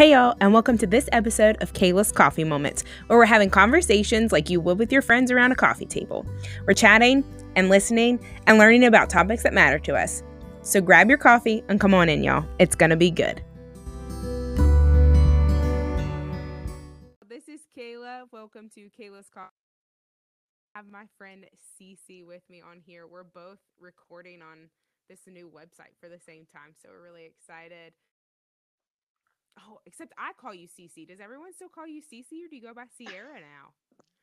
Hey, y'all, and welcome to this episode of Kayla's Coffee Moments, where we're having conversations like you would with your friends around a coffee table. We're chatting and listening and learning about topics that matter to us. So grab your coffee and come on in, y'all. It's gonna be good. This is Kayla. Welcome to Kayla's Coffee. I have my friend Cece with me on here. We're both recording on this new website for the same time, so we're really excited. Oh, except I call you CC. Does everyone still call you CC or do you go by Sierra now?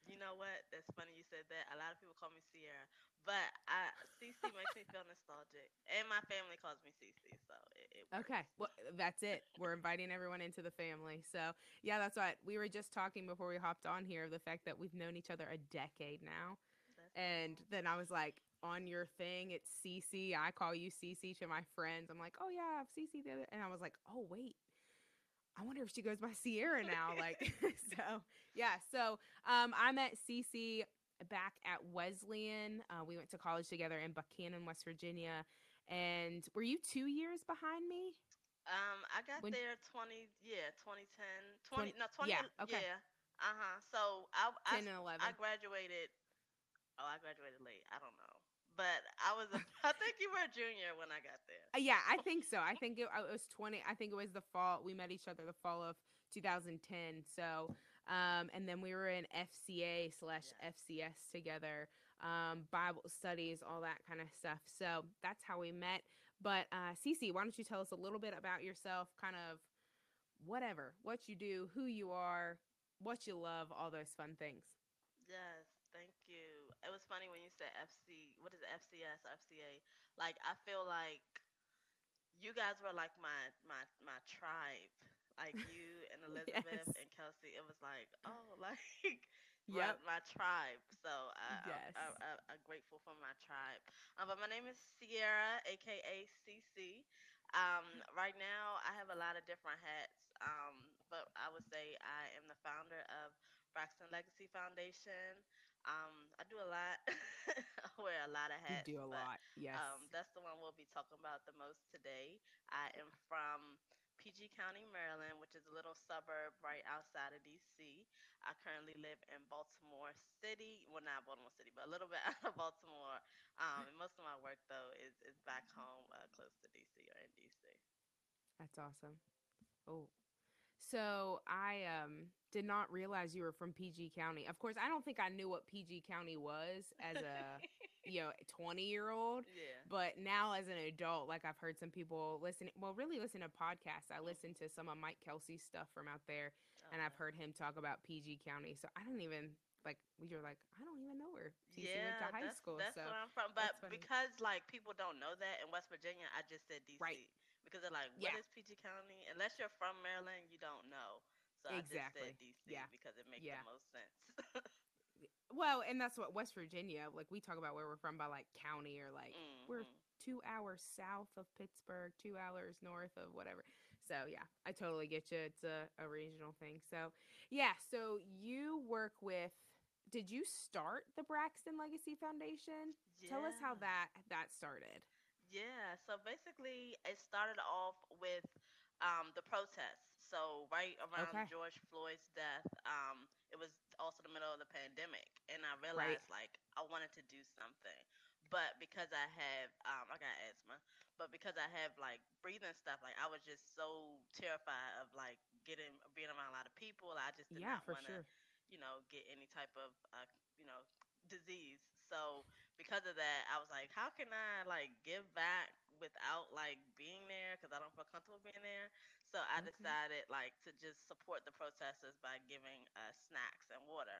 You know what? That's funny you said that. A lot of people call me Sierra, but I Cece makes me feel nostalgic, and my family calls me CC, So it, it okay, well that's it. We're inviting everyone into the family. So yeah, that's what we were just talking before we hopped on here. The fact that we've known each other a decade now, That's and then I was like, on your thing, it's CC. I call you CC to my friends. I'm like, oh yeah, I've CC the other, and I was like, oh wait. I wonder if she goes by Sierra now. Like, so yeah. So um, I met Cece back at Wesleyan. Uh, we went to college together in Buckhannon, West Virginia. And were you two years behind me? Um, I got When- there twenty, yeah, 2010, 20 20, no, twenty, yeah, okay. yeah, uh huh. So I, I, 10 and 11. I graduated. Oh, I graduated late. I don't know, but I was. A, I think you were a junior when I got there. Uh, yeah, I think so. I think it, it was 20. I think it was the fall. We met each other the fall of 2010. So, um, and then we were in FCA slash FCS together, um, Bible studies, all that kind of stuff. So that's how we met. But uh, Cece, why don't you tell us a little bit about yourself? Kind of whatever, what you do, who you are, what you love, all those fun things. Yes, thank you. It was funny when you said FC. What is it, FCS FCA? Like I feel like you guys were like my my my tribe. Like you and Elizabeth Yes. and Kelsey. It was like oh like my, Yep. my tribe. So I, Yes. I, I, I I'm grateful for my tribe. Um, but my name is Sierra, aka CC. Um, right now I have a lot of different hats. Um, but I would say I am the founder of Braxton Legacy Foundation. Um, I do a lot. I wear a lot of hats. You do a but, lot. Yes. Um, that's the one we'll be talking about the most today. I am from PG County, Maryland, which is a little suburb right outside of DC. I currently live in Baltimore City. Well, not Baltimore City, but a little bit out of Baltimore. Um, and most of my work, though, is, is back home uh, close to DC or in DC. That's awesome. Oh. So I um did not realize you were from PG County. Of course, I don't think I knew what PG County was as a you know 20 year old, yeah. but now as an adult, like I've heard some people listen. Well, really listen to podcasts. I listen to some of Mike Kelsey's stuff from out there, and I've Oh, heard him talk about PG County. So I don't even like. We were like, I don't even know where TC went yeah, to high that's, school. that's so where I'm from. But because like people don't know that in West Virginia, I just said DC. Right. Because they're like, Yeah. what is PG County? Unless you're from Maryland, you don't know. So I just Exactly. said DC Yeah. because it makes Yeah. the most sense. well, and that's what West Virginia. Like we talk about where we're from by like county or like we're Mhm. two hours south of Pittsburgh, two hours north of whatever. So yeah, I totally get you. It's a, a regional thing. So yeah, so you work with. Did you start the Braxton Legacy Foundation? Tell us how that that started. Yeah, so basically it started off with um, the protests. So right around Okay. George Floyd's death, um, it was also the middle of the pandemic, and I realized like I wanted to do something, but because I have um, I got asthma, but because I have like breathing stuff, like I was just so terrified of like getting being around a lot of people. I just did Yeah, not want to sure. you know, get any type of, uh, you know, disease. So because of that, I was like, how can I like give back without like being there? Because I don't feel comfortable being there. So I Okay. decided like to just support the protesters by giving uh, snacks and water.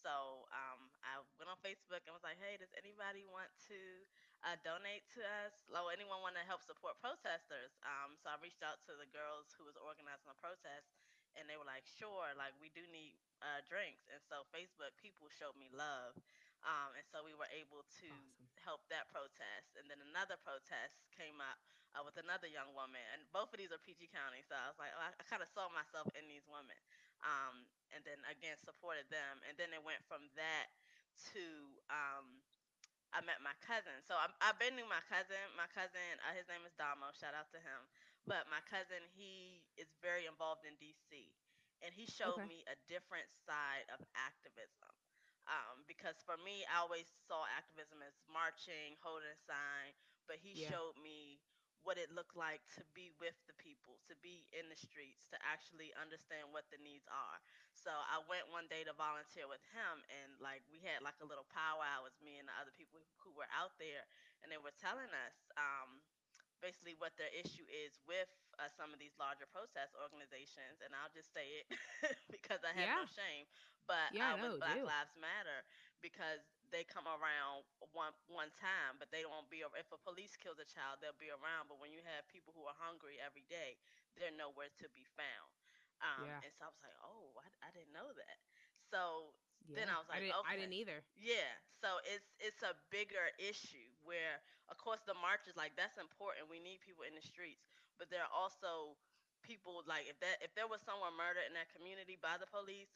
So um, I went on Facebook and was like, hey, does anybody want to uh, donate to us? Or anyone want to help support protesters? Um, so I reached out to the girls who was organizing the protest and they were like, "Sure, like we do need uh, drinks." And so Facebook people showed me love, um, and so we were able to Awesome. help that protest. And then another protest came up uh, with another young woman, and both of these are PG County. So I was like, oh, I, I kind of saw myself in these women, um, and then again supported them. And then it went from that to um, I met my cousin. So I, I've been to my cousin. My cousin, uh, his name is Damo. Shout out to him. But my cousin, he is very involved in DC, and he showed Okay. me a different side of activism. Um, because for me, I always saw activism as marching, holding a sign, but he Yeah. showed me what it looked like to be with the people, to be in the streets, to actually understand what the needs are. So I went one day to volunteer with him, and like we had like a little powwow. It was me and the other people who were out there, and they were telling us um, basically what their issue is with uh, some of these larger protest organizations. And I'll just say it because I have no shame. But Yeah, uh, with Black do. Lives Matter, because they come around one one time, but they don't be. If a police kills a child, they'll be around. But when you have people who are hungry every day, they're nowhere to be found. Um, Yeah. and so I was like, oh, I, I didn't know that. So then I was I like, I okay. didn't either. Yeah, so it's it's a bigger issue where, of course, the marches like that's important. We need people in the streets, but there are also people like if that if there was someone murdered in that community by the police,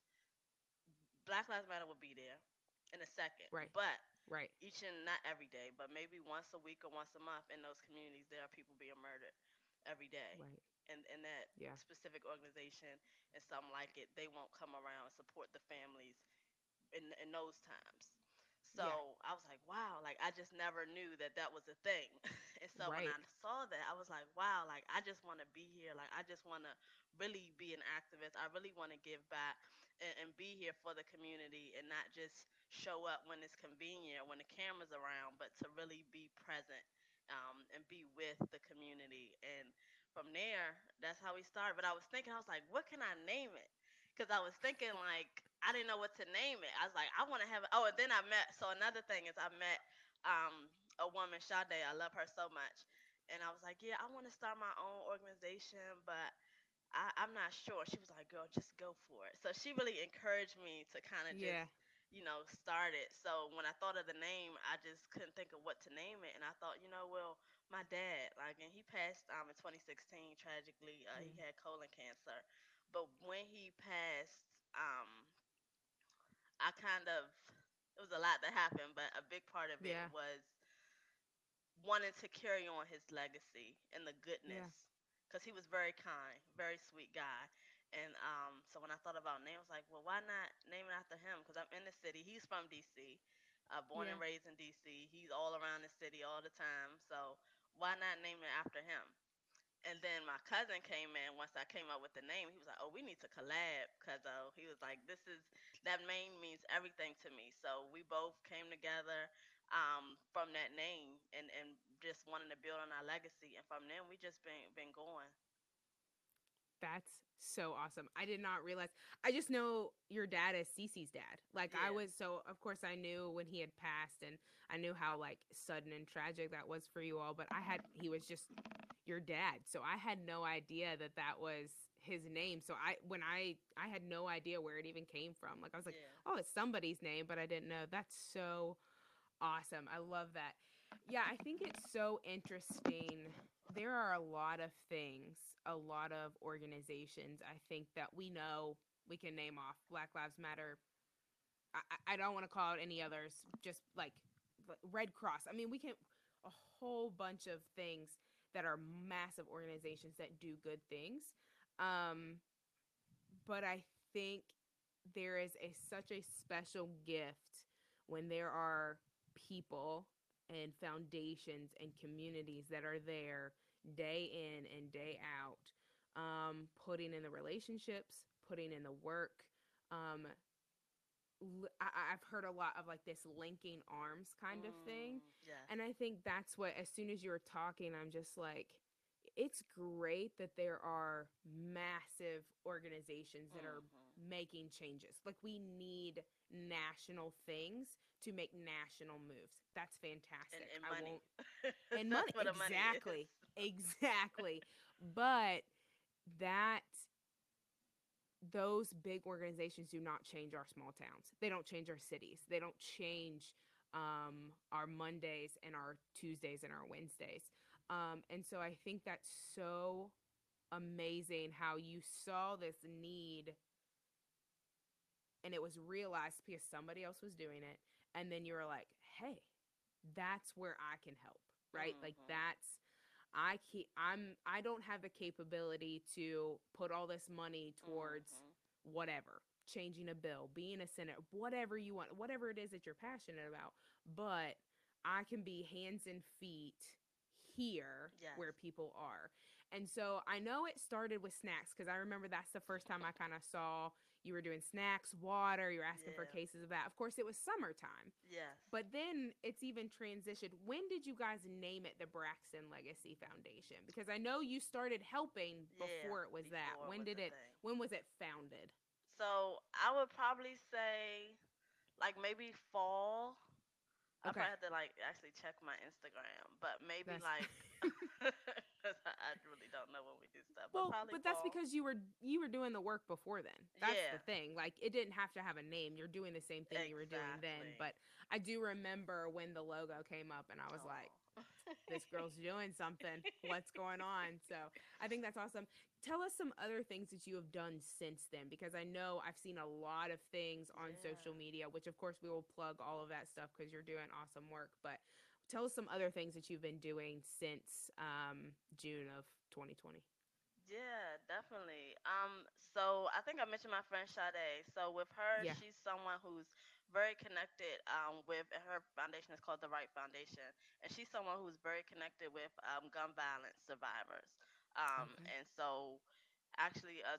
Black Lives Matter will be there in a second. Right. But Right. each and not every day, but maybe once a week or once a month in those communities, there are people being murdered every day. Right. And and that Yeah. specific organization and something like it, they won't come around and support the families in in those times. So Yeah. I was like, wow, like I just never knew that that was a thing. and so when I saw that, I was like, wow, like I just want to be here. Like I just want to really be an activist. I really want to give back and, and be here for the community and not just show up when it's convenient, when the camera's around, but to really be present um, and be with the community. And from there, that's how we started. But I was thinking, I was like, what can I name it? Because I was thinking, like, I didn't know what to name it. I was like, I want to have. it. Oh, and then I met. So another thing is, I met um, a woman, Sade. I love her so much. And I was like, yeah, I want to start my own organization, but I, I'm not sure. She was like, girl, just go for it. So she really encouraged me to kind of just, Yeah. you know, start it. So when I thought of the name, I just couldn't think of what to name it. And I thought, you know, well, my dad, like, and he passed um, in 2016, tragically. Uh, he had colon cancer. But when he passed, um, I kind of, it was a lot that happened, but a big part of it was wanting to carry on his legacy and the Yeah. goodness because he was very kind, very sweet guy. And um, so when I thought about name, I was like, well, why not name it after him? Because I'm in the city. He's from DC, uh, born Yeah. and raised in DC. He's all around the city all the time. So why not name it after him? And then my cousin came in once I came up with the name. He was like, "Oh, we need to collab," because he was like, "This is that name means everything to me." So we both came together um, from that name and and just wanting to build on our legacy. And from then, we just been been going. That's so awesome. I did not realize. I just know your dad is Cece's dad. Like I was so of course I knew when he had passed and I knew how like sudden and tragic that was for you all, but I had he was just your dad. So I had no idea that that was his name. So I when I I had no idea where it even came from. Like I was like, yeah. "Oh, it's somebody's name," but I didn't know. That's so awesome. I love that. Yeah, I think it's so interesting. There are a lot of things, a lot of organizations I think that we know we can name off. Black Lives Matter. I, I- don't want to call out any others, just like Red Cross. I mean, we can a whole bunch of things that are massive organizations that do good things. Um, but I think there is a such a special gift when there are people and foundations and communities that are there day in and day out um, putting in the relationships putting in the work um, I, i've heard a lot of like this linking arms kind of thing Mm, Yeah. and I think that's what, as soon as you were talking, I'm just like, it's great that there are massive organizations that are Mhm. making changes. Like, we need national things to make national moves. That's fantastic. and, and I money. won't, and money. The money exactly. exactly. But that those big organizations do not change our small towns. They don't change our cities. They don't change um, our Mondays and our Tuesdays and our Wednesdays. Um, and so I think that's so amazing how you saw this need and it was realized because somebody else was doing it. And then you're like, hey, that's where I can help, right? Like Mhm. that's, I keep I'm I don't have the capability to put all this money towards Mhm. whatever, changing a bill, being a senator, whatever you want, whatever it is that you're passionate about. But I can be hands and feet here where people are. And so I know it started with snacks because I remember that's the first time I kind of saw you were doing snacks, water, you were asking for cases of that. Of course, it was summertime. Yeah. But then it's even transitioned. When did you guys name it the Braxton Legacy Foundation? Because I know you started helping Yeah, before it was that. before it When was did it thing. when was it founded? So I would probably say like maybe fall. Okay. I probably have to like actually check my Instagram, but maybe That's like I, really don't know when we do stuff. Well, but, but that's because you were you were doing the work before then. That's Yeah. the thing. Like it didn't have to have a name. You're doing the same thing you were doing then. But I do remember when the logo came up and I was like, this girl's doing something. What's going on? So I think that's awesome. Tell us some other things that you have done since then, because I know I've seen a lot of things on social media, which of course we will plug all of that stuff because you're doing awesome work. But tell us some other things that you've been doing since um, June of 2020. Yeah, definitely. Um, so I think I mentioned my friend Sade. So with her, Yeah. she's someone who's very connected um, with and her foundation is called the Right Foundation, and she's someone who's very connected with um, gun violence survivors. Um, Okay. and so, actually, a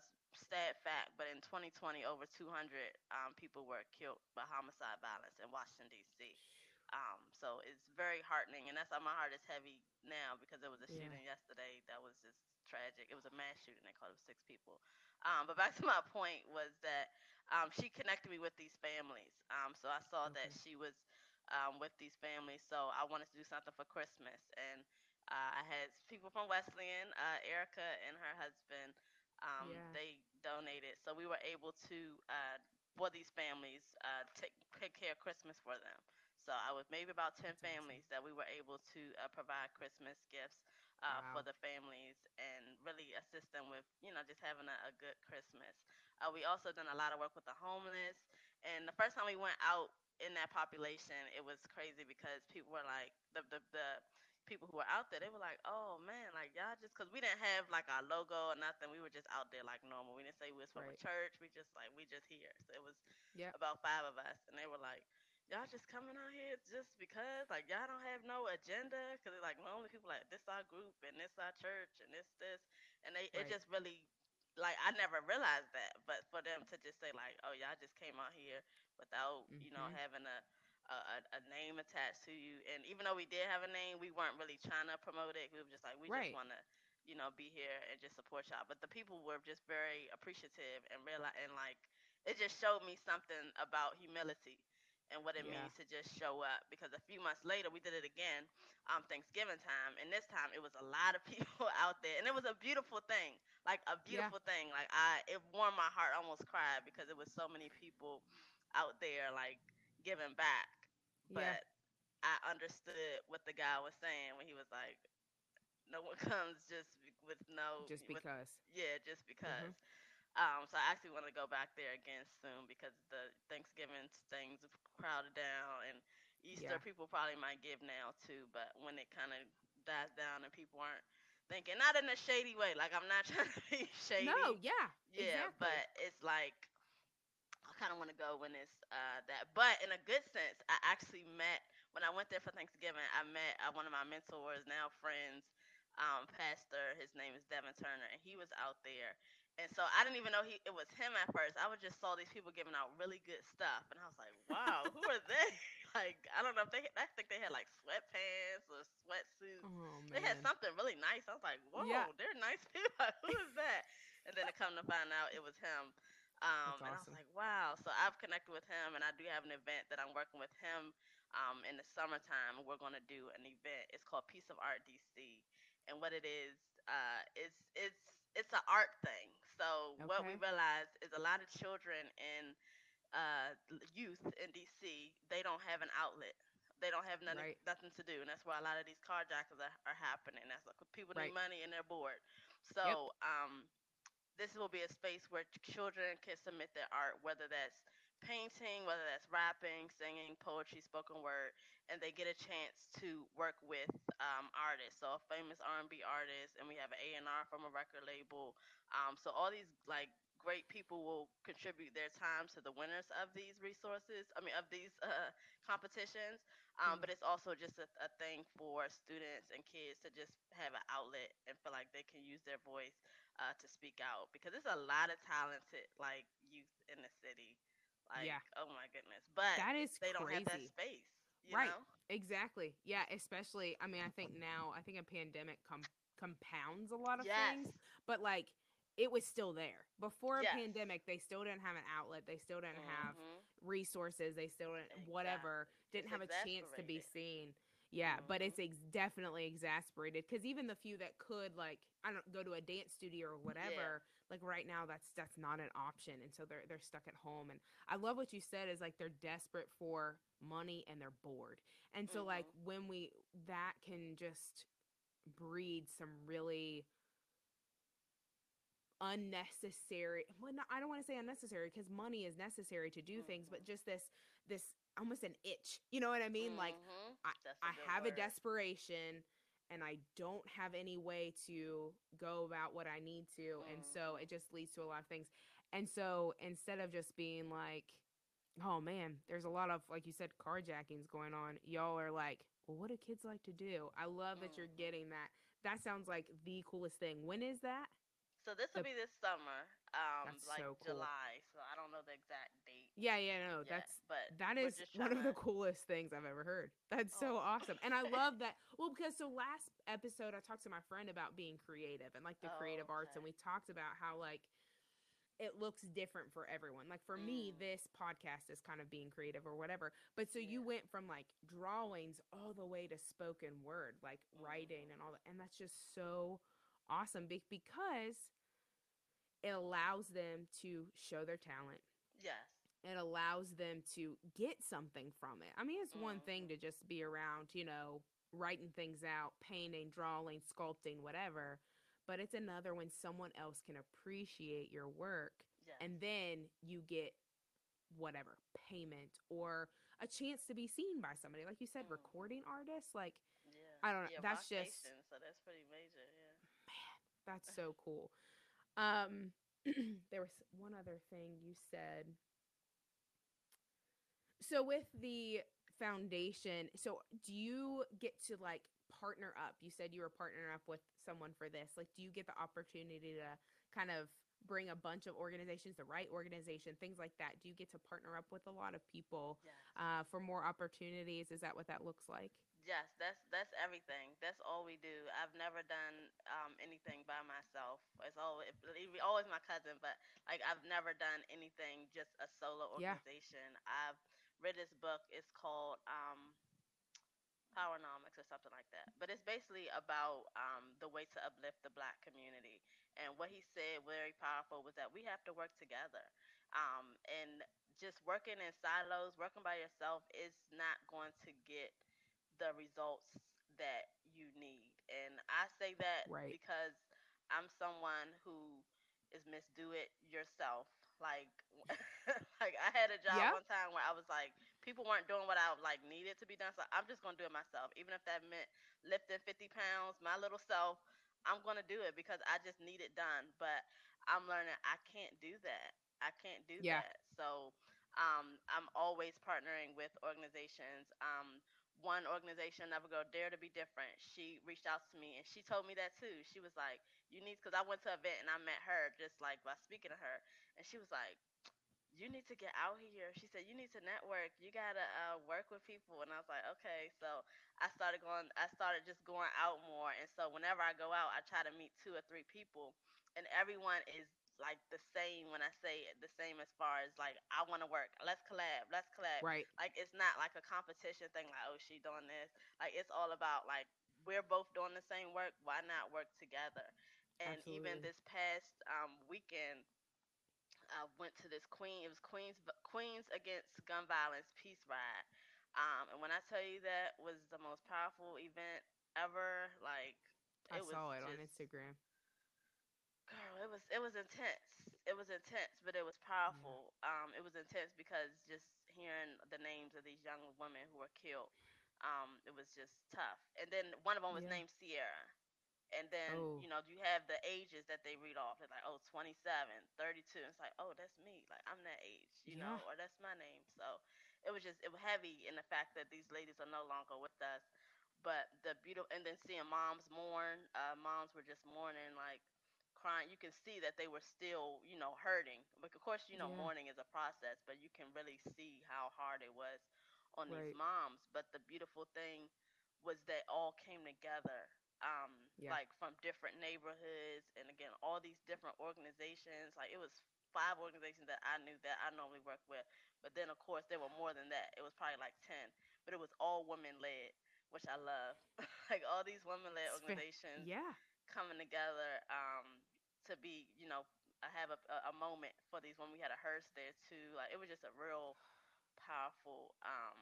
sad fact, but in 2020, over 200 um, people were killed by homicide violence in Washington D.C. Um, so it's very heartening, and that's why my heart is heavy now because there was a Yeah. shooting yesterday that was just tragic. It was a mass shooting. They called it six people. Um, but back to my point was that um, she connected me with these families. Um, so I saw that she was um, with these families. So I wanted to do something for Christmas, and uh, I had people from Wesleyan, uh, Erica and her husband. Um, Yeah. They donated, so we were able to uh, for these families uh, take take care of Christmas for them. So I was maybe about ten That's awesome. families that we were able to uh, provide Christmas gifts uh, for the families and really assist them with you know just having a, a good Christmas. Uh, we also done a lot of work with the homeless, and the first time we went out in that population, it was crazy because people were like the the, the people who were out there, they were like, "Oh man, like y'all just because we didn't have like our logo or nothing, we were just out there like normal. We didn't say we was from Right. a church. We just like we just here. So it was about five of us, and they were like, "Y'all just coming out here just because? Like y'all don't have no agenda? Because it's like normally people like this our group and this our church and this this, and they it just really." Like I never realized that, but for them to just say like, "Oh, y'all just came out here without, you know, Mhm. having a a, a, a name attached to you. And even though we did have a name, we weren't really trying to promote it. We were just like, we Right. just want to, you know, be here and just support y'all. But the people were just very appreciative and real and like it just showed me something about humility and what it Yeah. means to just show up. Because a few months later, we did it again, um, Thanksgiving time, and this time it was a lot of people out there, and it was a beautiful thing, like a Yeah. beautiful thing. Like I, it warmed my heart, I almost cried because it was so many people out there, like giving back Yeah. but I understood what the guy was saying when he was like, "No one comes just with no, Just with, because. yeah, just because." Um, so I actually want to go back there again soon because the Thanksgiving things have crowded down, and Easter Yeah. people probably might give now too. But when it kind of dies down and people aren't thinking, not in a shady way, like I'm not trying to be shady, No, yeah. yeah, exactly. but it's like I kind of want to go when it's uh, that. But in a good sense, I actually met when I went there for Thanksgiving. I met uh, one of my mentors, now friends, um, pastor. His name is Devin Turner, and he was out there. And so I didn't even know he it was him at first. I was just saw these people giving out really good stuff, and I was like, "Wow, who are they?" like I don't know if they. I think they had like sweatpants or sweatsuits. oh They had something really nice. I was like, "Whoa, Yeah. they're nice people. Who is that?" And then to come to find out, it was him. Um, That's and I was like, "Wow!" So I've connected with him, and I do have an event that I'm working with him um, in the summertime. We're going to do an event. It's called Piece of Art DC, and what it is, uh, it's it's it's an art thing. So what we Okay. realized is a lot of children and uh, youth in DC, they don't have an outlet. They don't have nothing Right. nothing to do, and that's why a lot of these carjackers are, are happening. That's like people need Right. money and they're bored. Yep. So um, this will be a space where children can submit their art, whether that's painting, whether that's rapping, singing, poetry, spoken word, and they get a chance to work with um, artist, so a famous R&B artist, and we have an A&R from a record label. Um, so all these like great people will contribute their time to the winners of these resources. I mean, of these uh, competitions. Um, Mm. But it's also just a, a thing for students and kids to just have an outlet and feel like they can use their voice uh, to speak out because there's a lot of talented like youth in the city. Like, Yeah. oh my goodness, but That is they don't crazy. have that space. You Right. Know? Exactly. Yeah, especially I mean, I think now I think a pandemic com- compounds a lot of yes. things, but like it was still there. Before a Yes. pandemic, they still didn't have an outlet. They still didn't have Mhm. resources. They still didn't Exact- whatever. Didn't It's have a chance to be seen. Yeah, but Mhm. it's ex- definitely exasperated because even the few that could like I don't go to a dance studio or whatever, like right now that's that's not an option, and so they're they're stuck at home. And I love what you said is like they're desperate for money and they're bored, and so like Mhm. when we that can just breed some really unnecessary well no, i don't want to say unnecessary because money is necessary to do things but Mhm. just this this almost an itch you know what i mean like Mhm. I- That's a I good have a desperation and I don't have any way to go about what I need to. And so it just leads to a lot of things. And so instead of just being like, oh man, there's a lot of, like you said, carjackings going on, y'all are like, well, what do kids like to do? I love that you're Mhm. getting that. That sounds like the coolest thing. When is that? So this will the- be this summer, um, like so cool. July. So I don't know the exact date. Yeah, yeah, no, yet, that's but That we're one of the coolest things I've ever heard. That's so Oh. awesome. And I love that. Well, because so last episode I talked to my friend about being creative and like the Oh, creative arts and we talked about how like it looks different for everyone. Like for me, Mm. this podcast is kind of being creative or whatever. But so you went from like drawings all the way to spoken word, like writing and all that. And that's just so awesome be- because it allows them to show their talent Yes. it allows them to get something from it. I mean, it's one thing Mhm. to just be around, you know, writing things out, painting, drawing, sculpting, whatever, but it's another when someone else can appreciate your work Yes. and then you get whatever payment or a chance to be seen by somebody. Like you said, Mhm. recording artists, like yeah. I don't know, Yeah, that's just- so that's pretty major. That's so cool. Um there was one other thing you said. So with the foundation, so do you get to like partner up? You said you were partnering up with someone for this. Like do you get the opportunity to kind of bring a bunch of organizations, the right organization, things like that? Do you get to partner up with a lot of people Yes. uh, for more opportunities? Is that what that looks like? Yes, that's that's everything. That's all we do. I've never done um, anything by myself. It's always always my cousin, but like I've never done anything just a solo Yeah. organization. I've read this book. It's called um, Powernomics or something like that. But it's basically about um, the way to uplift the Black community. And what he said very powerful was that we have to work together. Um, and just working in silos, working by yourself is not going to get the results that you need. And I say that Right. because I'm someone who is Miss Do It Yourself. Like, like I had a job Yeah. one time where I was like, people weren't doing what I like needed to be done, so I'm just gonna do it myself, even if that meant lifting 50 pounds. My little self, I'm gonna do it because I just need it done. But I'm learning I can't do that. I can't do Yeah. that. So um, I'm always partnering with organizations. Um, one organization, Never Go Dare to Be Different, she reached out to me and she told me that too. She was like, You need, because I went to an event and I met her just like by speaking to her. And she was like, You need to get out here. She said, You need to network. You got to uh, work with people. And I was like, Okay. So I started going, I started just going out more. And so whenever I go out, I try to meet two or three people. And everyone is like the same when I say it, the same as far as like I want to work. Let's collab. Let's collab. Right. Like it's not like a competition thing. Like oh she doing this. Like it's all about like we're both doing the same work. Why not work together? And even this past um, weekend, I went to this Queen. It was Queens Queens Against Gun Violence Peace Ride. Um, and when I tell you that was the most powerful event ever, like I was saw it on Instagram. Girl it was it was intense it was intense but it was powerful um it was intense because just hearing the names of these young women who were killed Um, it was just tough. And then one of them was Yeah. named Sierra. And then, Oh, you know, you have the ages that they read off. It's like, oh, 27, 32. And It's like, oh, that's me. Like, I'm that age, you yeah. know, or that's my name. So it was just, it was heavy in the fact that these ladies are no longer with us. But the beautiful, and then seeing moms mourn, uh, moms were just mourning, like crying. You can see that they were still, you know, hurting. But of course, you know, Yeah. mourning is a process, but you can really see how hard it was on these moms. But the beautiful thing was they all came together, um, Yeah. like from different neighborhoods, and again, all these different organizations. Like it was five organizations that I knew that I normally work with, but then of course there were more than that. It was probably like ten, but it was all women led, which I love. like all these women led organizations yeah. coming together um, to be, you know, I have a, a, moment for these when we had a hearse there too. Like it was just a real powerful um,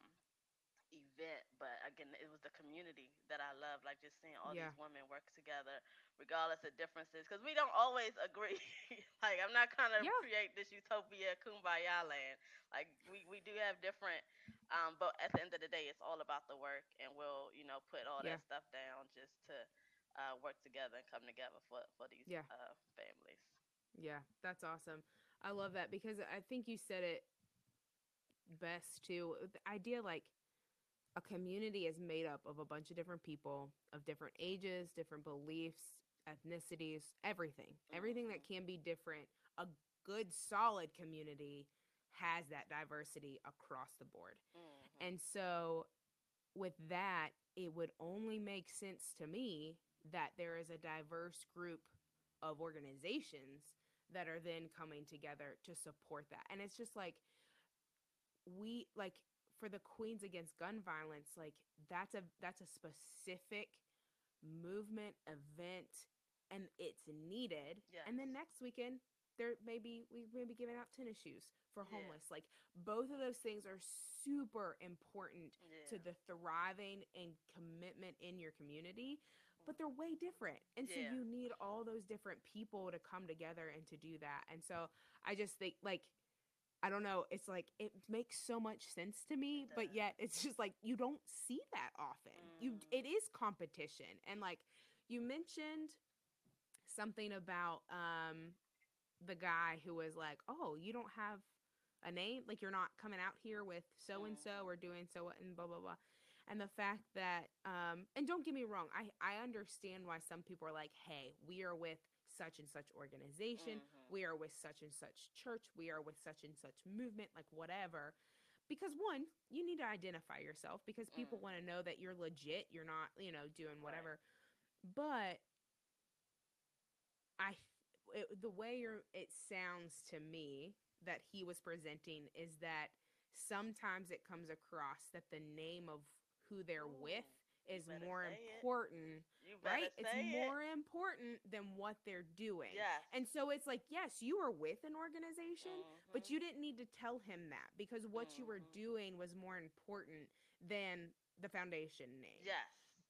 event. But again, it was the community that I love, like just seeing all Yeah. these women work together, regardless of differences, because we don't always agree. like I'm not to Yeah. create this utopia kumbaya land. Like we, we do have different, um, but at the end of the day, it's all about the work, and we'll you know put all Yeah. that stuff down just to uh, work together and come together for for these Yeah. uh, families. Yeah. That's awesome. I love that because I think you said it best too. The idea like a community is made up of a bunch of different people of different ages, different beliefs, ethnicities, everything. Everything that can be different. A good solid community has that diversity across the board. Mm-hmm. And so, with that, it would only make sense to me that there is a diverse group of organizations that are then coming together to support that. And it's just like, we like for the Queens Against Gun Violence, like that's a that's a specific movement event and it's needed. And then next weekend there may be we may be giving out tennis shoes for Yeah. homeless. Like both of those things are super important Yeah. to the thriving and commitment in your community, but they're way different. And so you need all those different people to come together and to do that. And so I just think like I don't know, it's like it makes so much sense to me, but yet it's just like you don't see that often. You Mm. it is competition. And like you mentioned something about um the guy who was like, "Oh, you don't have a name? Like you're not coming out here with so and so or doing so and blah blah blah." And the fact that um and don't get me wrong, I I understand why some people are like, "Hey, we are with such and such organization, Mhm. we are with such and such church, we are with such and such movement, like whatever." Because one, you need to identify yourself because people Mm. want to know that you're legit, you're not, you know, doing Right. whatever. But I it, the way you're, it sounds to me that he was presenting is that sometimes it comes across that the name of who they're with Ooh, you is more say it. important, right? It's say it. more important than what they're doing. Yes. And so it's like, yes, you were with an organization, but Mhm. you didn't need to tell him that because what you were Mhm. doing was more important than the foundation name. Yes.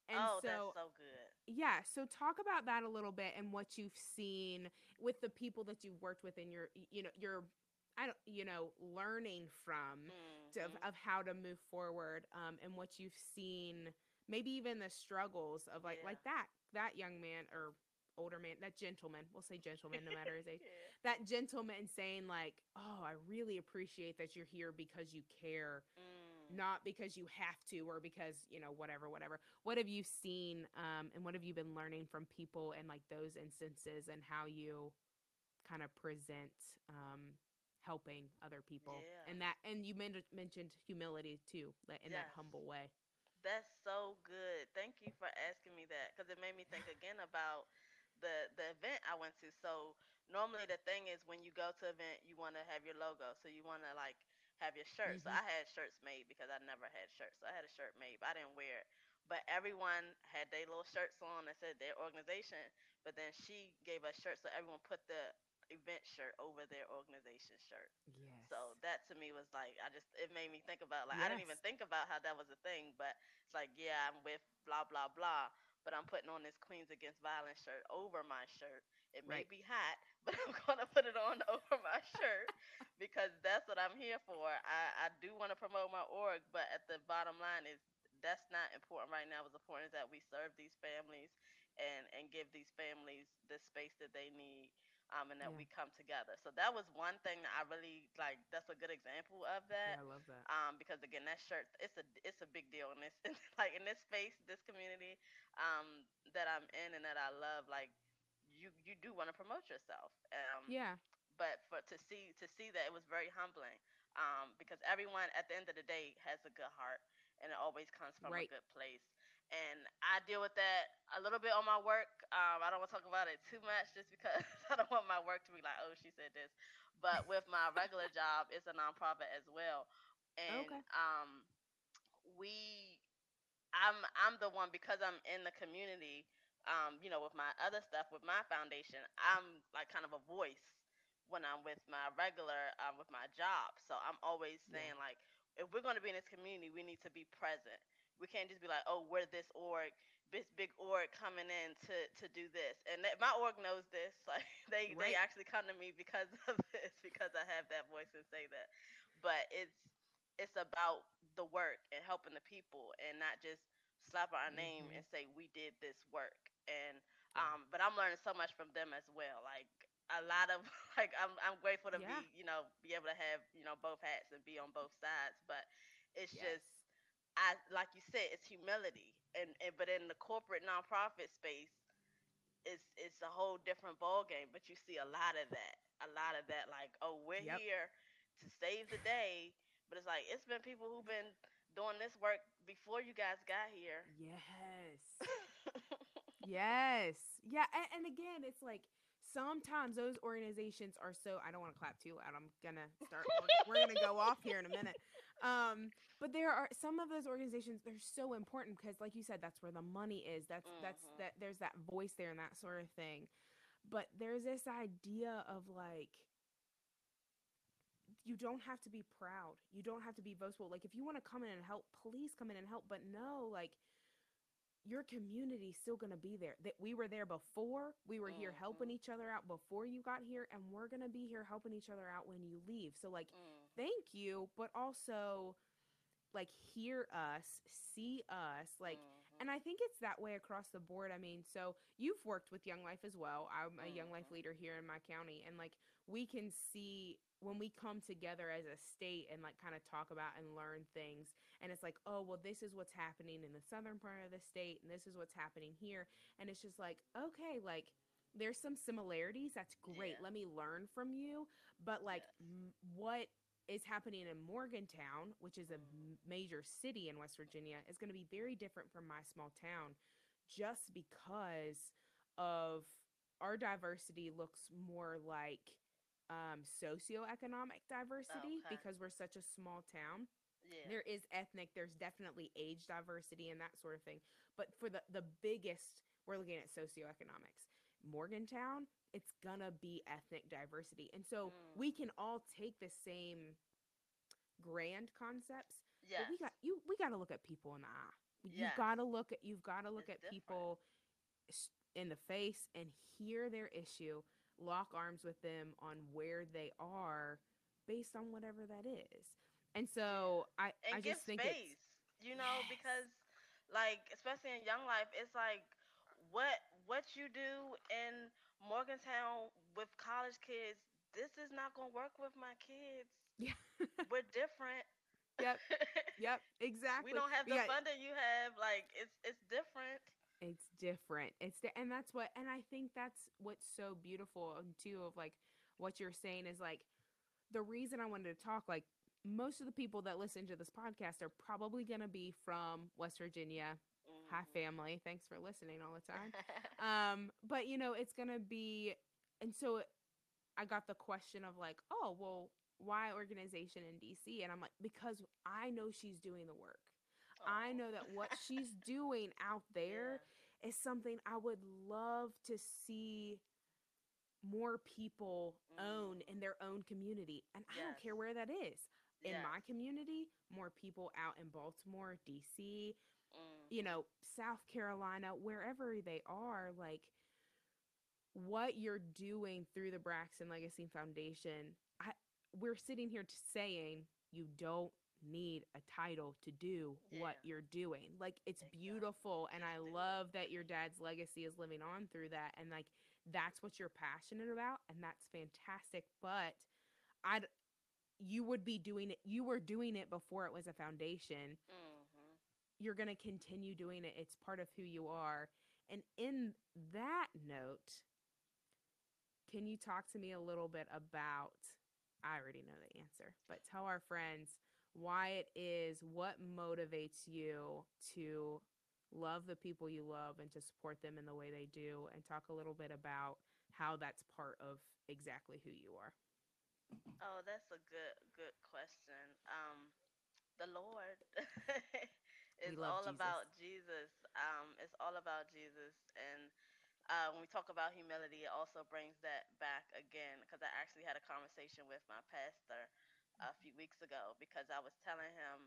And oh, so that's so good. yeah, so talk about that a little bit and what you've seen with the people that you've worked with in your you know, your I don't you know, learning from to, of, of how to move forward um and what you've seen maybe even the struggles of like Yeah. like that that young man or older man, that gentleman, we'll say gentleman no matter his age. Yeah. That gentleman saying like, "Oh, I really appreciate that you're here because you care." Mm. not because you have to or because you know whatever whatever what have you seen um and what have you been learning from people and like those instances and how you kind of present um helping other people Yeah. and that and you men- mentioned humility too like in that humble way That's so good. Thank you for asking me that because it made me think again about the the event I went to. So normally the thing is when you go to an event, you want to have your logo. So you want to like have your shirt. So Mhm. I had shirts made because I never had shirts. So I had a shirt made, but I didn't wear it. But everyone had their little shirts on that said their organization. But then she gave us shirts, so everyone put the event shirt over their organization shirt. yes So that to me was like I just it made me think about like I didn't even think about how that was a thing, but it's like yeah I'm with blah blah blah, but I'm putting on this Queens Against Violence shirt over my shirt. It may be hot, but I'm gonna put it on over my shirt because that's what I'm here for. I I do want to promote my org, but at the bottom line is that's not important right now. What's important is that we serve these families and and give these families the space that they need um, and that Yeah. we come together. So that was one thing that I really like. That's a good example of that. Yeah, I love that. Um, because again, that shirt it's a it's a big deal in this like in this space, this community um, that I'm in and that I love. Like you you do want to promote yourself. Um, Yeah. but for to see to see that it was very humbling um, because everyone at the end of the day has a good heart and it always comes from Right. a good place and i deal with that a little bit on my work um, i don't want to talk about it too much just because i don't want my work to be like oh she said this but with my regular job it's a nonprofit as well and Okay. um, we I'm I'm the one because I'm in the community. Um, you know, with my other stuff, with my foundation, I'm like kind of a voice when I'm with my regular, um, with my job. So I'm always Yeah. saying like, if we're going to be in this community, we need to be present. We can't just be like, oh, we're this org, this big org coming in to to do this, and that, my org knows this. Like they they actually come to me because of this, because I have that voice and say that. But it's it's about the work and helping the people and not just slap our name Mhm. and say we did this work and um but i'm learning so much from them as well like a lot of like i'm i'm grateful to Yeah. be you know be able to have you know both hats and be on both sides but it's Yes. just i like you said it's humility and, and but in the corporate nonprofit space it's it's a whole different ball game but you see a lot of that a lot of that like oh we're Yep. here to save the day but it's like it's been people who've been doing this work before you guys got here Yes. Yes. Yeah. And, and again, it's like sometimes those organizations are so I don't want to clap too loud. I'm gonna start we're, we're gonna go off here in a minute. Um, but there are some of those organizations they're so important because like you said, that's where the money is. That's that's Mhm. that there's that voice there and that sort of thing. But there's this idea of like you don't have to be proud. You don't have to be boastful. Like if you want to come in and help, please come in and help. But no, like your community's still gonna be there. That we were there before. We were here helping Mhm. each other out before you got here, and we're gonna be here helping each other out when you leave. So like, Mm, thank you, but also like hear us, see us, like. mhm. And I think it's that way across the board. I mean, so you've worked with Young Life as well. I'm a Young Life Mhm. leader here in my county, and like we can see when we come together as a state and like kind of talk about and learn things. And it's like, oh, well, this is what's happening in the southern part of the state, and this is what's happening here. And it's just like, okay, like there's some similarities. That's great. Yeah. Let me learn from you. But like, Yes. m- what is happening in Morgantown, which is a major city in West Virginia, is going to be very different from my small town just because of our diversity looks more like um, socioeconomic diversity Okay. because we're such a small town. yeah. There is ethnic, there's definitely age diversity and that sort of thing. But for the, the biggest, we're looking at socioeconomics. Morgantown, it's gonna be ethnic diversity. And so Mm. we can all take the same grand concepts, but we got you we gotta look at people in the eye. You've gotta look at you've gotta look It's at different. people in the face and hear their issue, lock arms with them on where they are based on whatever that is. And so I, and I give just think space. You know, Yes. because like especially in young life, it's like what what you do in Morgantown with college kids. This is not gonna work with my kids. yeah. We're different. Yep. yep, exactly. we don't have the got- funding you have. Like it's it's different. It's different. It's di- and that's what and i think that's what's so beautiful and too of like what you're saying is like the reason i wanted to talk like most of the people that listen to this podcast are probably going to be from west virginia hi Mhm. family thanks for listening all the time. Um but you know it's going to be and so i got the question of like oh well why organization in dc and i'm like because i know she's doing the work I know that what she's doing out there is something I would love to see more people own Mm. in their own community. And I don't care where that is. In Yes. my community, more people out in Baltimore, DC, Mm. you know, South Carolina, wherever they are, like what you're doing through the Braxton Legacy Foundation, I we're sitting here saying you don't need a title to do what you're doing. Like it's Exactly. beautiful and I Just do it. love that your dad's legacy is living on through that and like that's what you're passionate about and that's fantastic, but I you would be doing it you were doing it before it was a foundation. Mhm. You're going to continue doing it. It's part of who you are. And in that note, can you talk to me a little bit about I already know the answer, but tell our friends why it is what motivates you to love the people you love and to support them in the way they do and talk a little bit about how that's part of exactly who you are. Oh, that's a good good question. Um, the Lord is all Jesus. about Jesus. Um, it's all about Jesus, and uh, when we talk about humility, it also brings that back again because I actually had a conversation with my pastor a few weeks ago because I was telling him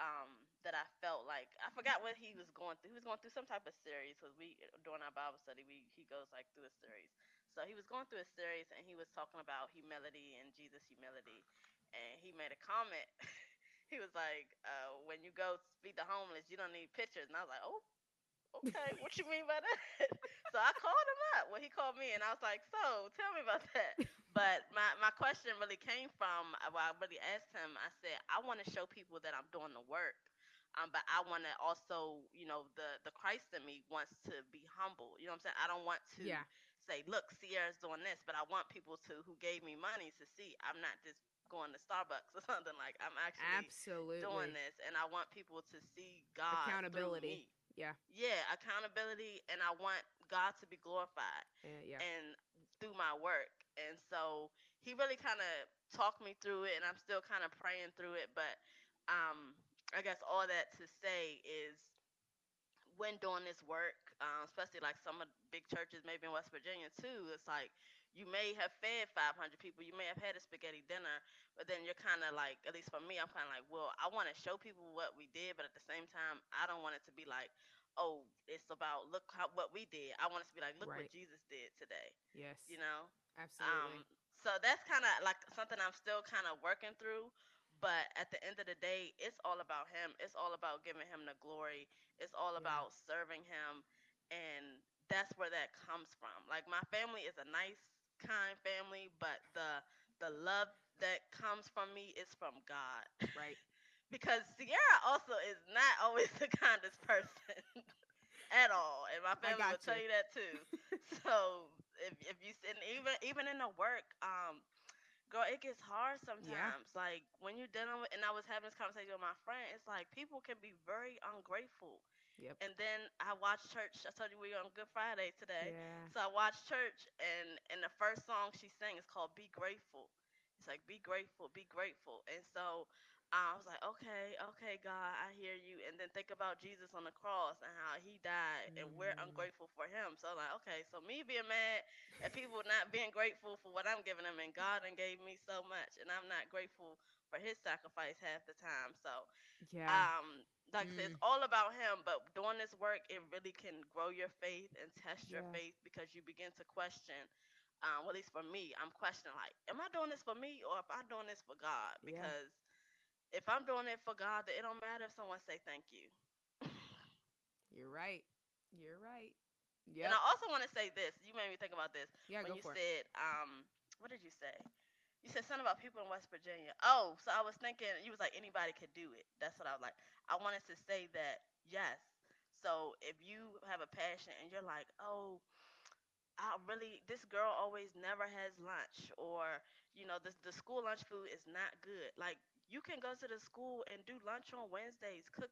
um, that I felt like I forgot what he was going through. He was going through some type of series because we during our Bible study we he goes like through a series. So he was going through a series and he was talking about humility and Jesus' humility, and he made a comment. he was like, uh, "When you go feed the homeless, you don't need pictures." And I was like, "Oh, okay. what you mean by that?" so I called him up. Well, he called me, and I was like, "So, tell me about that." But my, my question really came from uh, well, I really asked him. I said, "I want to show people that I'm doing the work." Um, but I want to also, you know, the the Christ in me wants to be humble. You know what I'm saying? I don't want to Yeah. say, look, Sierra's doing this, but I want people to who gave me money to see I'm not just going to Starbucks or something like I'm actually Absolutely. doing this, and I want people to see God Accountability. me. Yeah. Yeah, accountability, and I want God to be glorified Uh, yeah. and through my work. And so he really kind of talked me through it, and I'm still kind of praying through it. But um, I guess all that to say is when doing this work, um, especially like some of the big churches, maybe in West Virginia too, it's like you may have fed 500 people, you may have had a spaghetti dinner, but then you're kind of like, at least for me, I'm kind of like, well, I want to show people what we did, but at the same time, I don't want it to be like, oh, it's about look how what we did. I want us to be like, look Right. what Jesus did today, Yes. you know? Absolutely. Um, so that's kind of like something I'm still kind of working through. But at the end of the day, it's all about him. It's all about giving him the glory. It's all Yeah. about serving him, and that's where that comes from. Like my family is a nice, kind family, but the the love that comes from me is from God. right. Because Sierra also is not always the kindest person at all, and my family will got tell you. you that too. so if if you and even even in the work, um, girl, it gets hard sometimes. Like when you're dealing with, and I was having this conversation with my friend. It's like people can be very ungrateful. Yep. And then I watched church. I told you we were on Good Friday today. Yeah. So I watched church, and and the first song she sang is called "Be Grateful." It's like "Be grateful, be grateful," and so I was like, "Okay, okay, God, I hear you." And then think about Jesus on the cross and how He died, and we're Mm. ungrateful for Him. So I'm like, okay, so me being mad at people not being grateful for what I'm giving them, and God and gave me so much, and I'm not grateful for His sacrifice half the time. So Yeah. um like I said, it's Mm. all about him but doing this work it really can grow your faith and test your Yeah. faith because you begin to question um well, at least for me i'm questioning like am i doing this for me or if i'm doing this for god because if i'm doing it for god then it don't matter if someone say thank you You're right. You're right. Yeah. And i also want to say this you made me think about this Yeah, when go you for it. said um what did you say you said something about people in West Virginia. Oh, so I was thinking you was like anybody could do it. That's what I was like. I wanted to say that yes. So if you have a passion and you're like, oh, I really this girl always never has lunch or you know the the school lunch food is not good. Like you can go to the school and do lunch on Wednesdays, cook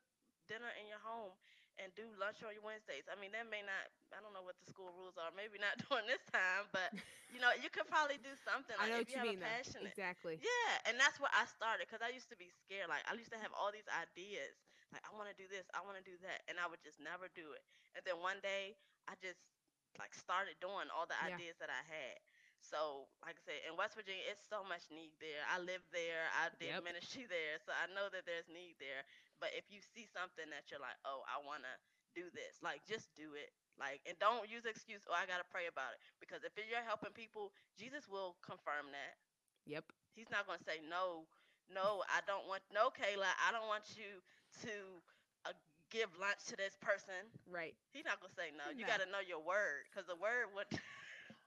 dinner in your home and do lunch on your Wednesdays. I mean that may not I don't know what the school rules are. Maybe not during this time, but you know you could probably do something I like know if what you you have mean, a passion. Exactly. Yeah, and that's where I started because I used to be scared. Like I used to have all these ideas. Like I want to do this, I want to do that, and I would just never do it. And then one day I just like started doing all the Yeah. ideas that I had. So, like I said, in West Virginia, it's so much need there. I live there. I did Yep. ministry there, so I know that there's need there. But if you see something that you're like, oh, I want to do this, like just do it. Like, and don't use excuse, oh, I gotta pray about it. Because if you're helping people, Jesus will confirm that. Yep. He's not gonna say no. no, I don't want no Kayla. I don't want you to uh, give lunch to this person. Right. He's not gonna say no. You got to know your word, because the word would.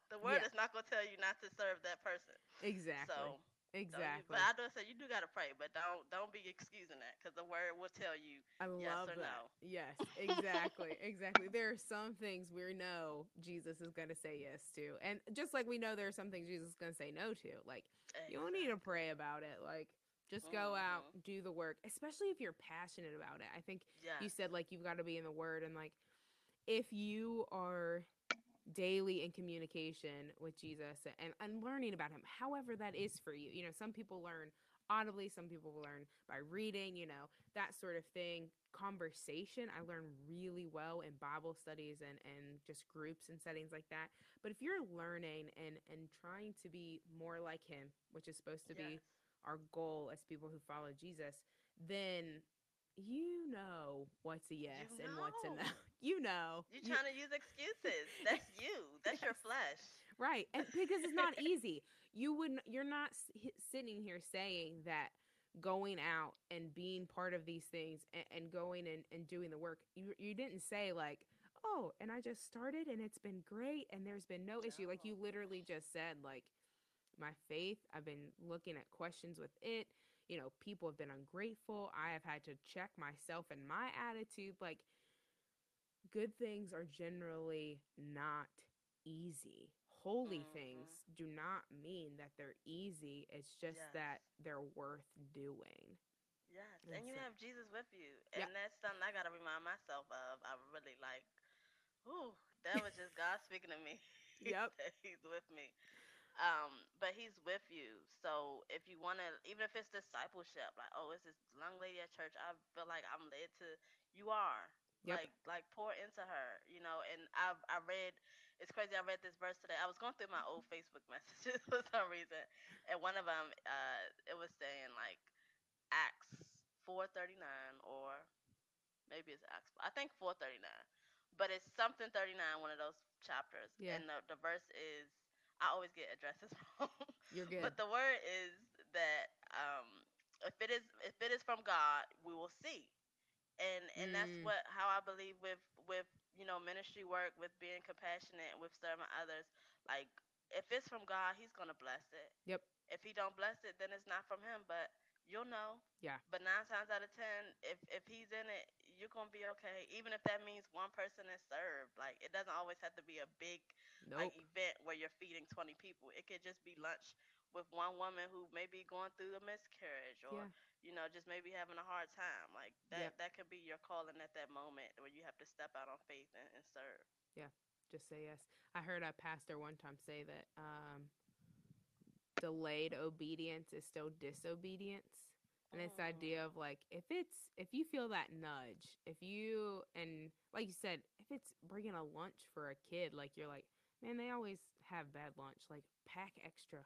the word Yeah. is not gonna tell you not to serve that person. Exactly. So don't you- exactly. but I do say you do gotta pray, but don't don't be excusing that, because the word will tell you. I yes love or that. no. Yes, exactly, exactly. There are some things we know Jesus is going to say yes to, and just like we know there are some things Jesus is going to say no to. Like you don't need to pray about it. Like just go out, Mhm. do the work, especially if you're passionate about it. I think Yes. you said like you've got to be in the Word, and like if you are daily in communication with Jesus and, and learning about him, however that mm-hmm. is for you. You know, some people learn audibly, some people learn by reading, you know, that sort of thing. Conversation, I learn really well in Bible studies and, and just groups and settings like that. But if you're learning and, and trying to be more like him, which is supposed to be our goal as people who follow Jesus, then you know what's a yes and what's a no. You know. You're trying to use excuses? That's you. That's your flesh. Right. And because it's not easy. You wouldn't you're not s- sitting here saying that going out and being part of these things and, and going and, and doing the work, you you didn't say like, "Oh, and I just started and it's been great and there's been no issue." Like you literally just said like my faith, I've been looking at questions with it. You know, people have been ungrateful. I have had to check myself and my attitude like good things are generally not easy. Holy Mhm. things do not mean that they're easy. It's just Yes. that they're worth doing. Yes, And and you so- have Jesus with you, Yep. and that's something I gotta remind myself of. I really like. Ooh, that was just God speaking to me. Yep. that He's with me. Um, but He's with you. So if you wanna, even if it's discipleship, like, oh, it's this young lady at church. I feel like I'm led to. You are. Yep. Like, like pour into her, you know. And I, I read. It's crazy. I read this verse today. I was going through my old Facebook messages for some reason, and one of them, uh, it was saying like Acts 439 or maybe it's Acts. I think 439, but it's something 39, one of those chapters. Yeah. And the, the verse is, I always get addresses wrong, You're good. but the word is that um, if it is if it is from God, we will see. And and that's Mm. what how I believe with with you know ministry work, with being compassionate, with serving others. Like if it's from God, He's gonna bless it. Yep. If He don't bless it, then it's not from Him. But you'll know. Yeah. But nine times out of ten, if if He's in it, you're gonna be okay. Even if that means one person is served. Like it doesn't always have to be a big Nope. like event where you're feeding 20 people. It could just be lunch with one woman who may be going through a miscarriage or Yeah. you know just maybe having a hard time. Like that Yep. that could be your calling at that moment where you have to step out on faith and, and serve. Just say yes. I heard a pastor one time say that um, delayed obedience is still disobedience. And this idea of like if it's if you feel that nudge, if you and like you said, if it's bringing a lunch for a kid, like you're like, man, they always have bad lunch. Like pack extra.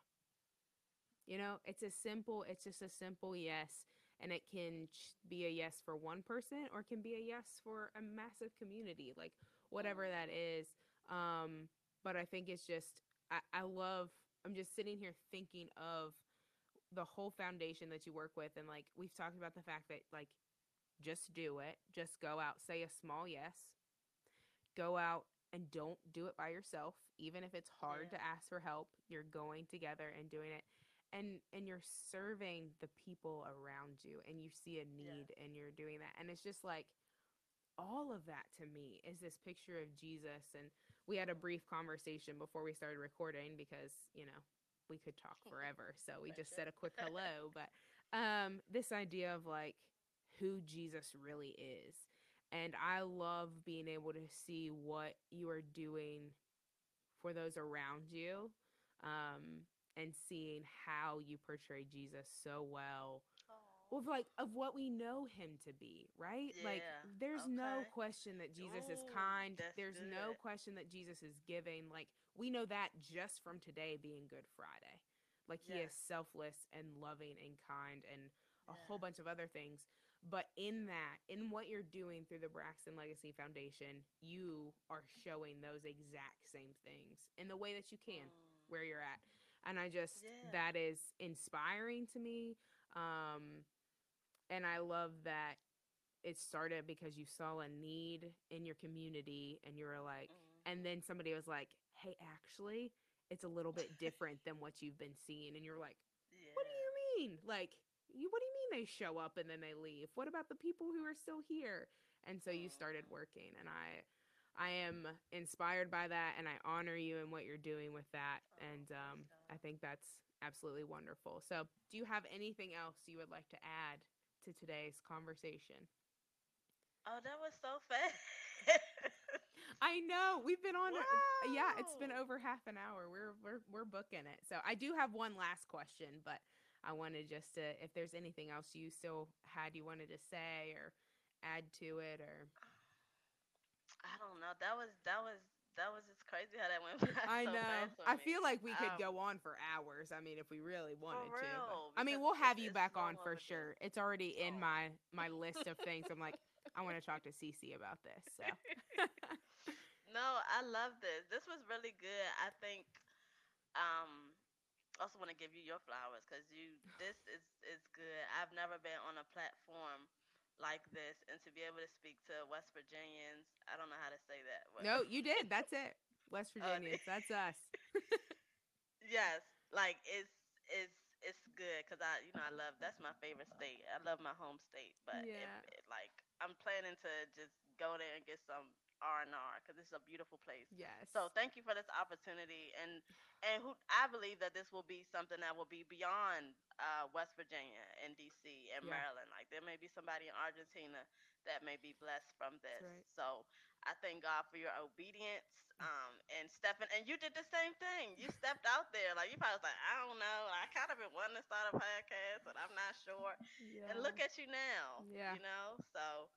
You know, it's a simple. It's just a simple yes, and it can be a yes for one person or it can be a yes for a massive community. Like whatever that is. Um, but I think it's just I, I love. I'm just sitting here thinking of the whole foundation that you work with and like we've talked about the fact that like just do it just go out say a small yes go out and don't do it by yourself even if it's hard Yeah. to ask for help you're going together and doing it and and you're serving the people around you and you see a need and you're doing that and it's just like all of that to me is this picture of Jesus and we had a brief conversation before we started recording because you know we could talk forever so we just said a quick hello but um this idea of like who Jesus really is and I love being able to see what you are doing for those around you um and seeing how you portray Jesus so well of like of what we know him to be, right? Like Yeah, there's no question that Jesus is kind. There's no question that Jesus is giving. Like we know that just from today being Good Friday. Like he is selfless and loving and kind and a whole bunch of other things. But in that, in what you're doing through the Braxton Legacy Foundation, you are showing those exact same things in the way that you can Mm. where you're at. And I just Yeah. that is inspiring to me. Um, and I love that it started because you saw a need in your community and you were like, Mhm. and then somebody was like, hey, actually, it's a little bit different than what you've been seeing. And you're like, Yeah. what do you mean? Like, you, what do you mean they show up and then they leave? What about the people who are still here? And so you started Mhm. working, and I, I am inspired by that, and I honor you and what you're doing with that. And um, I think that's absolutely wonderful. So, do you have anything else you would like to add to today's conversation? Oh, that was so fast. I know we've been on. uh, Yeah, it's been over half an hour. We're we're we're booking it. So I do have one last question, but I wanted just to if there's anything else you still had you wanted to say or add to it or I don't know. That was that was that was just crazy how that went by I so know. I me. feel like we could Um, go on for hours. I mean, if we really wanted to. real, but- I mean, we'll have you back on for sure. It's already in Oh. my my list of things. I'm like, I want to talk to Cece about this. So No, I love this. This was really good. I think um I also want to give you your flowers cuz you this is is good. I've never been on a platform like this and to be able to speak to West Virginians, I don't know how to say that. but- no, you did. That's it. West oh, Virginians. Virginia. That's us. yes, like it's it's it's good because I you know I love that's my favorite state. I love my home state, but Yeah. it, like I'm planning to just go there and get some R and R because it's a beautiful place. Yes. So thank you for this opportunity, and and who I believe that this will be something that will be beyond uh, West Virginia and DC and Yeah. Maryland. Like there may be somebody in Argentina that may be blessed from this. right. So I thank God for your obedience, um, and stepping. And you did the same thing. You stepped out there. Like you probably was like, I don't know. I kind of been wanting to start a podcast, but I'm not sure. yeah. And look at you now. Yeah. You know. So.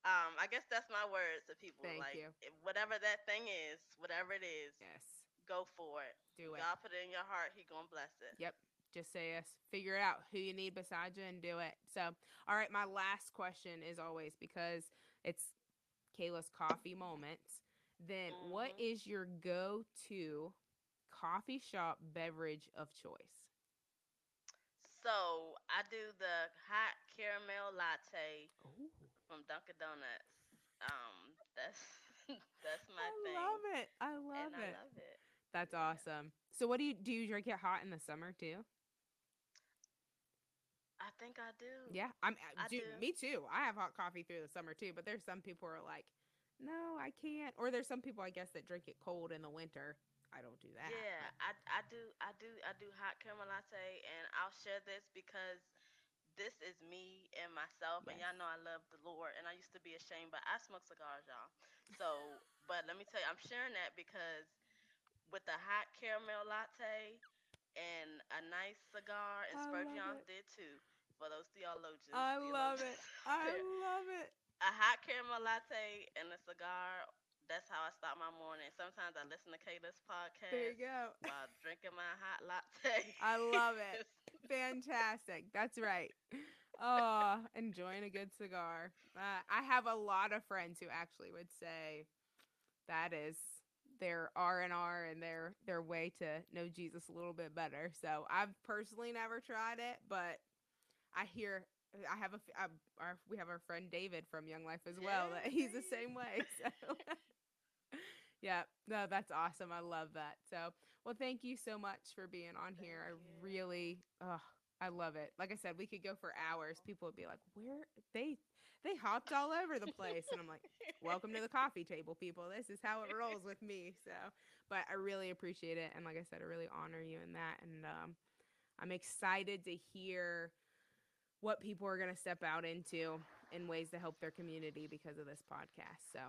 Um, I guess that's my words to people. Thank like you. whatever that thing is, whatever it is, yes. go for it. Do it. God put it in your heart. He gonna bless it. Yep. Just say yes. Figure out who you need beside you and do it. So, all right. My last question is always because it's Kayla's coffee moments. Then, what Mhm. is your go to coffee shop beverage of choice? So I do the hot caramel latte Oh, from Dunkin' Donuts. Um, that's that's my I thing. love it. I love and it. I love it. That's yeah. awesome. So, what do you do? You drink it hot in the summer too? I think I do. Yeah, I'm. uh, I dude, do. Me too. I have hot coffee through the summer too, but there's some people who are like, no, I can't. Or there's some people I guess that drink it cold in the winter. I don't do that. Yeah, I, I do I do I do hot caramel latte, and I'll share this because this is me and myself, and y'all know I love the Lord, and I used to be ashamed, but I smoke cigars, y'all. So, but let me tell you, I'm sharing that because with the hot caramel latte and a nice cigar, and I Spurgeon did too. For those theologians, I love it. I love it. a hot caramel latte and a cigar. That's how I start my morning. Sometimes I listen to Kayla's podcast There you go. while drinking my hot latte. I love it. Fantastic. That's right. Oh, enjoying a good cigar. Uh, I have a lot of friends who actually would say that is their R and R and their their way to know Jesus a little bit better. So I've personally never tried it, but I hear I have a uh, our, we have our friend David from Young Life as well. He's the same way. So yeah, no, that's awesome. I love that. So well, thank you so much for being on here. I really, oh, I love it. Like I said, we could go for hours. People would be like, "Where they they hopped all over the place," and I'm like, "Welcome to the coffee table, people. This is how it rolls with me." So, but I really appreciate it, and like I said, I really honor you in that, and um, I'm excited to hear what people are going to step out into in ways to help their community because of this podcast. So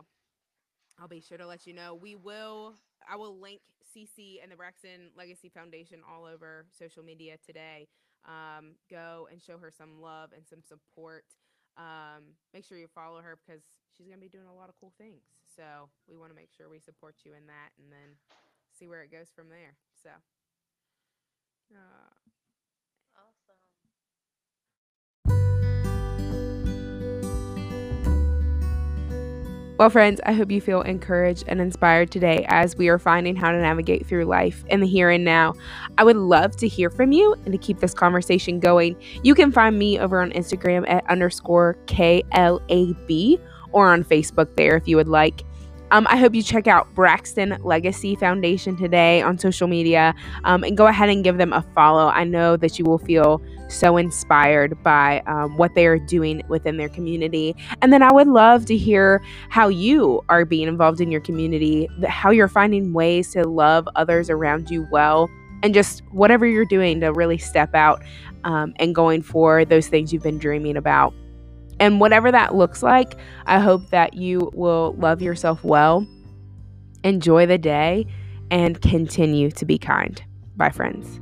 I'll be sure to let you know. We will, I will link CC and the Braxton Legacy Foundation all over social media today. Um, go and show her some love and some support. Um, make sure you follow her because she's going to be doing a lot of cool things. So we want to make sure we support you in that and then see where it goes from there. So, uh, Well, friends, I hope you feel encouraged and inspired today as we are finding how to navigate through life in the here and now. I would love to hear from you and to keep this conversation going. You can find me over on Instagram at underscore KLAB or on Facebook there if you would like. Um, I hope you check out Braxton Legacy Foundation today on social media um, and go ahead and give them a follow. I know that you will feel so inspired by um, what they are doing within their community. And then I would love to hear how you are being involved in your community, how you're finding ways to love others around you well, and just whatever you're doing to really step out um, and going for those things you've been dreaming about. And whatever that looks like, I hope that you will love yourself well, enjoy the day, and continue to be kind. Bye, friends.